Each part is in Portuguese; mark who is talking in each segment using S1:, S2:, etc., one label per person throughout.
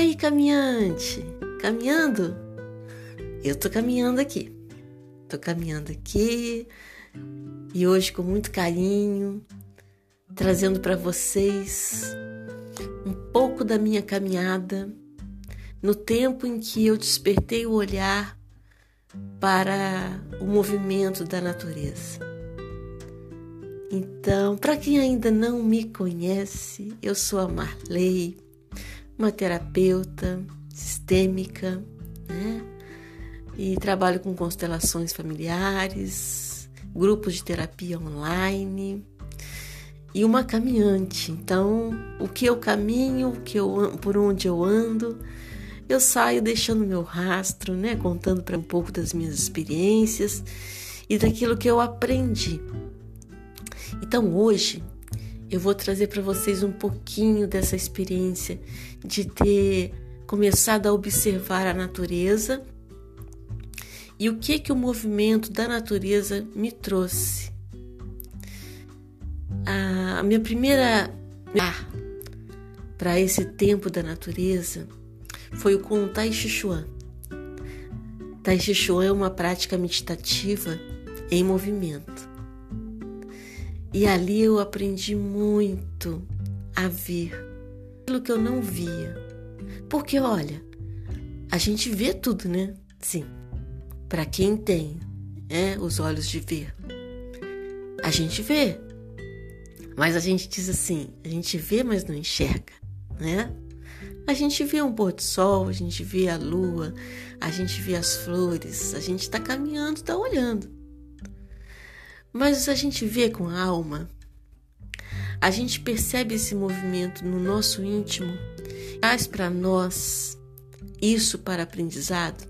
S1: aí, caminhante? Caminhando? Eu tô caminhando aqui. Tô caminhando aqui e hoje com muito carinho, trazendo para vocês um pouco da minha caminhada no tempo em que eu despertei o olhar para o movimento da natureza. Então, para quem ainda não me conhece, eu sou a Marley, uma terapeuta sistêmica, né? E trabalho com constelações familiares, grupos de terapia online e uma caminhante. Então, o que eu caminho, o que eu, por onde eu ando, eu saio deixando meu rastro, né, contando para um pouco das minhas experiências e daquilo que eu aprendi. Então, hoje eu vou trazer para vocês um pouquinho dessa experiência de ter começado a observar a natureza e o que que o movimento da natureza me trouxe. A minha primeira para esse tempo da natureza foi o com o Tai Chi Chuan. Tai Chi Chuan é uma prática meditativa em movimento. E ali eu aprendi muito a ver aquilo que eu não via. Porque olha, a gente vê tudo, né? Sim. Para quem tem, é, os olhos de ver. A gente vê. Mas a gente diz assim, a gente vê, mas não enxerga, né? A gente vê um pôr do sol, a gente vê a lua, a gente vê as flores, a gente está caminhando, está olhando. Mas a gente vê com a alma, a gente percebe esse movimento no nosso íntimo, traz para nós isso para aprendizado.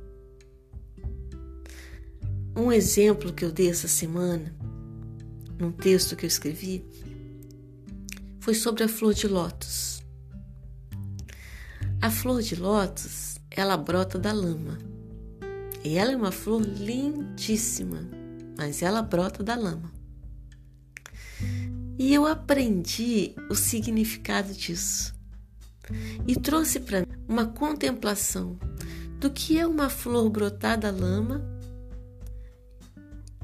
S1: Um exemplo que eu dei essa semana, num texto que eu escrevi, foi sobre a flor de lótus. A flor de lótus, ela brota da lama. E ela é uma flor lindíssima, mas ela brota da lama. E eu aprendi o significado disso. E trouxe para mim uma contemplação do que é uma flor brotar da lama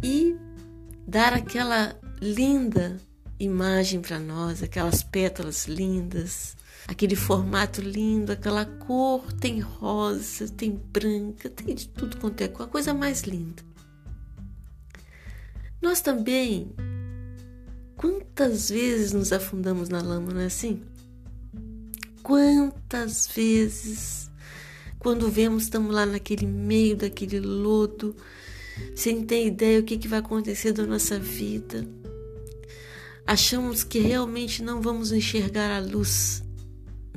S1: e dar aquela linda imagem para nós, aquelas pétalas lindas, aquele formato lindo, aquela cor, tem rosa, tem branca, tem de tudo quanto é a coisa mais linda. Nós também, quantas vezes nos afundamos na lama, não é assim? Quantas vezes, quando vemos, estamos lá naquele meio daquele lodo, sem ter ideia o que, que vai acontecer da nossa vida. Achamos que realmente não vamos enxergar a luz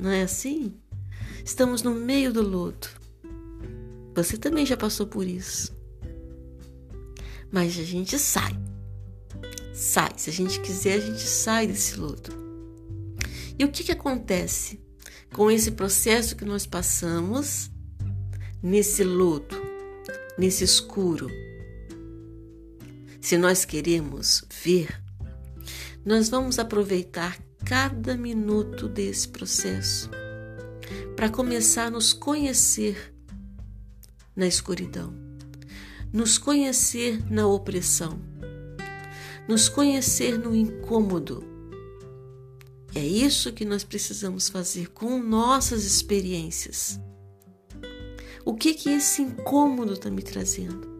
S1: não é assim? Estamos no meio do lodo. Você também já passou por isso. Mas a gente sai. Sai. Se a gente quiser, a gente sai desse lodo. E o que, que acontece com esse processo que nós passamos nesse lodo, nesse escuro? Se nós queremos ver, nós vamos aproveitar cada minuto desse processo para começar a nos conhecer na escuridão, nos conhecer na opressão, nos conhecer no incômodo. É isso que nós precisamos fazer com nossas experiências. O que que esse incômodo está me trazendo?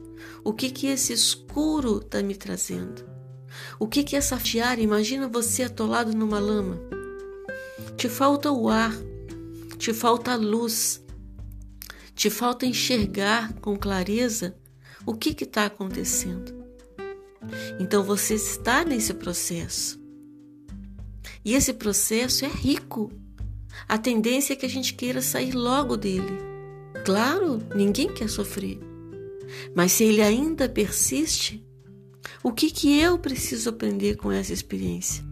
S1: O que que esse escuro está me trazendo? O que, que essa tiara? Imagina você atolado numa lama. Te falta o ar, te falta a luz, te falta enxergar com clareza o que está acontecendo. Então você está nesse processo. E esse processo é rico. A tendência é que a gente queira sair logo dele. Claro, ninguém quer sofrer. Mas se ele ainda persiste, o que, que eu preciso aprender com essa experiência?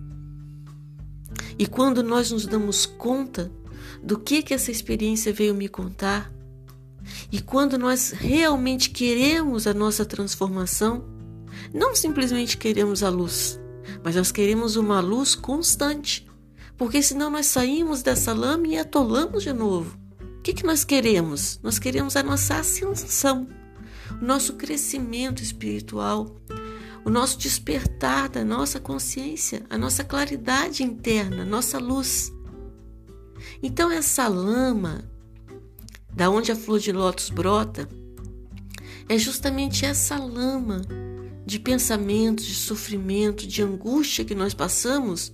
S1: E quando nós nos damos conta do que, que essa experiência veio me contar, e quando nós realmente queremos a nossa transformação, não simplesmente queremos a luz, mas nós queremos uma luz constante, porque senão nós saímos dessa lama e atolamos de novo. que, que nós queremos? Nós queremos a nossa ascensão, o nosso crescimento espiritual, o nosso despertar da nossa consciência, a nossa claridade interna, nossa luz. Então, essa lama, da onde a flor de lótus brota, é justamente essa lama de pensamentos, de sofrimento, de angústia que nós passamos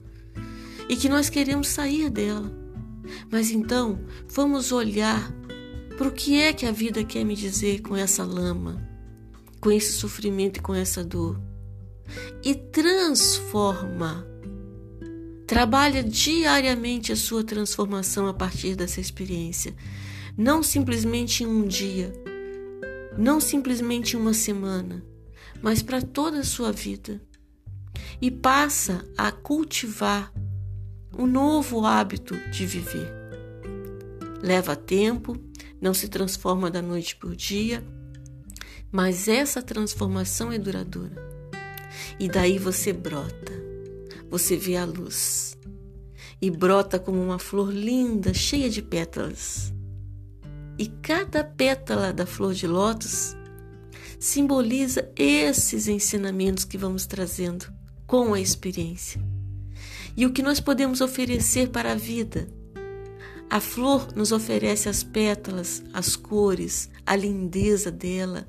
S1: e que nós queremos sair dela. Mas então, vamos olhar para o que é que a vida quer me dizer com essa lama, com esse sofrimento e com essa dor. E transforma. Trabalha diariamente a sua transformação a partir dessa experiência. Não simplesmente em um dia, não simplesmente uma semana, mas para toda a sua vida. E passa a cultivar um novo hábito de viver. Leva tempo, não se transforma da noite por dia, mas essa transformação é duradoura. E daí você brota, você vê a luz. E brota como uma flor linda, cheia de pétalas. E cada pétala da flor de lótus simboliza esses ensinamentos que vamos trazendo com a experiência. E o que nós podemos oferecer para a vida? A flor nos oferece as pétalas, as cores, a lindeza dela.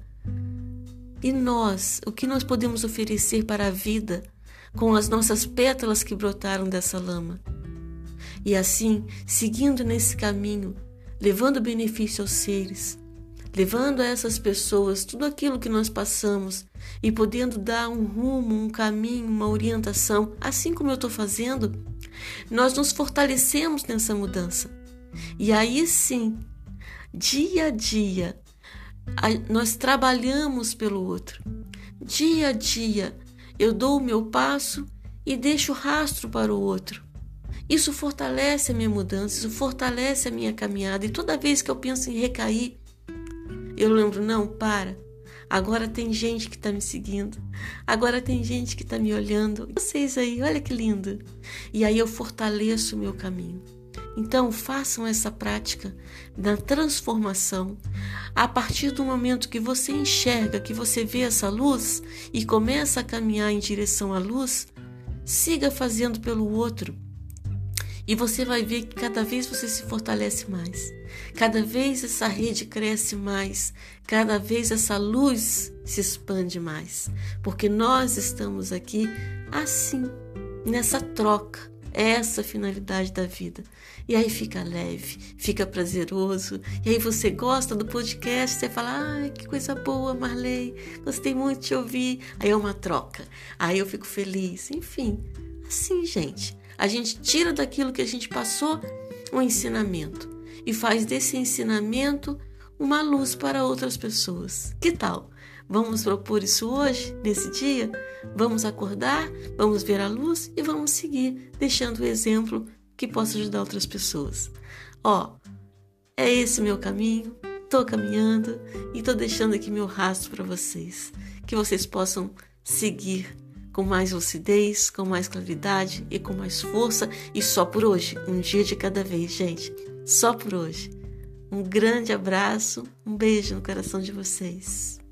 S1: E nós, o que nós podemos oferecer para a vida com as nossas pétalas que brotaram dessa lama? E assim, seguindo nesse caminho, levando benefício aos seres, levando a essas pessoas tudo aquilo que nós passamos e podendo dar um rumo, um caminho, uma orientação, assim como eu estou fazendo, nós nos fortalecemos nessa mudança. E aí sim, dia a dia, nós trabalhamos pelo outro. Dia a dia, eu dou o meu passo e deixo rastro para o outro. Isso fortalece a minha mudança, isso fortalece a minha caminhada. E toda vez que eu penso em recair, eu lembro: não, para. Agora tem gente que está me seguindo. Agora tem gente que está me olhando. Vocês aí, olha que lindo. E aí eu fortaleço o meu caminho. Então, façam essa prática da transformação. A partir do momento que você enxerga, que você vê essa luz e começa a caminhar em direção à luz, siga fazendo pelo outro. E você vai ver que cada vez você se fortalece mais. Cada vez essa rede cresce mais. Cada vez essa luz se expande mais. Porque nós estamos aqui assim, nessa troca. Essa finalidade da vida. E aí fica leve, fica prazeroso. E aí você gosta do podcast, você fala: ai, que coisa boa, Marley, gostei muito de ouvir. Aí é uma troca. Aí eu fico feliz. Enfim, assim, gente. A gente tira daquilo que a gente passou um ensinamento e faz desse ensinamento uma luz para outras pessoas. Que tal? Vamos propor isso hoje, nesse dia? Vamos acordar, vamos ver a luz e vamos seguir, deixando o exemplo que possa ajudar outras pessoas. Ó, é esse meu caminho, tô caminhando e tô deixando aqui meu rastro para vocês, que vocês possam seguir com mais lucidez, com mais claridade e com mais força. E só por hoje, um dia de cada vez, gente. Só por hoje. Um grande abraço, um beijo no coração de vocês.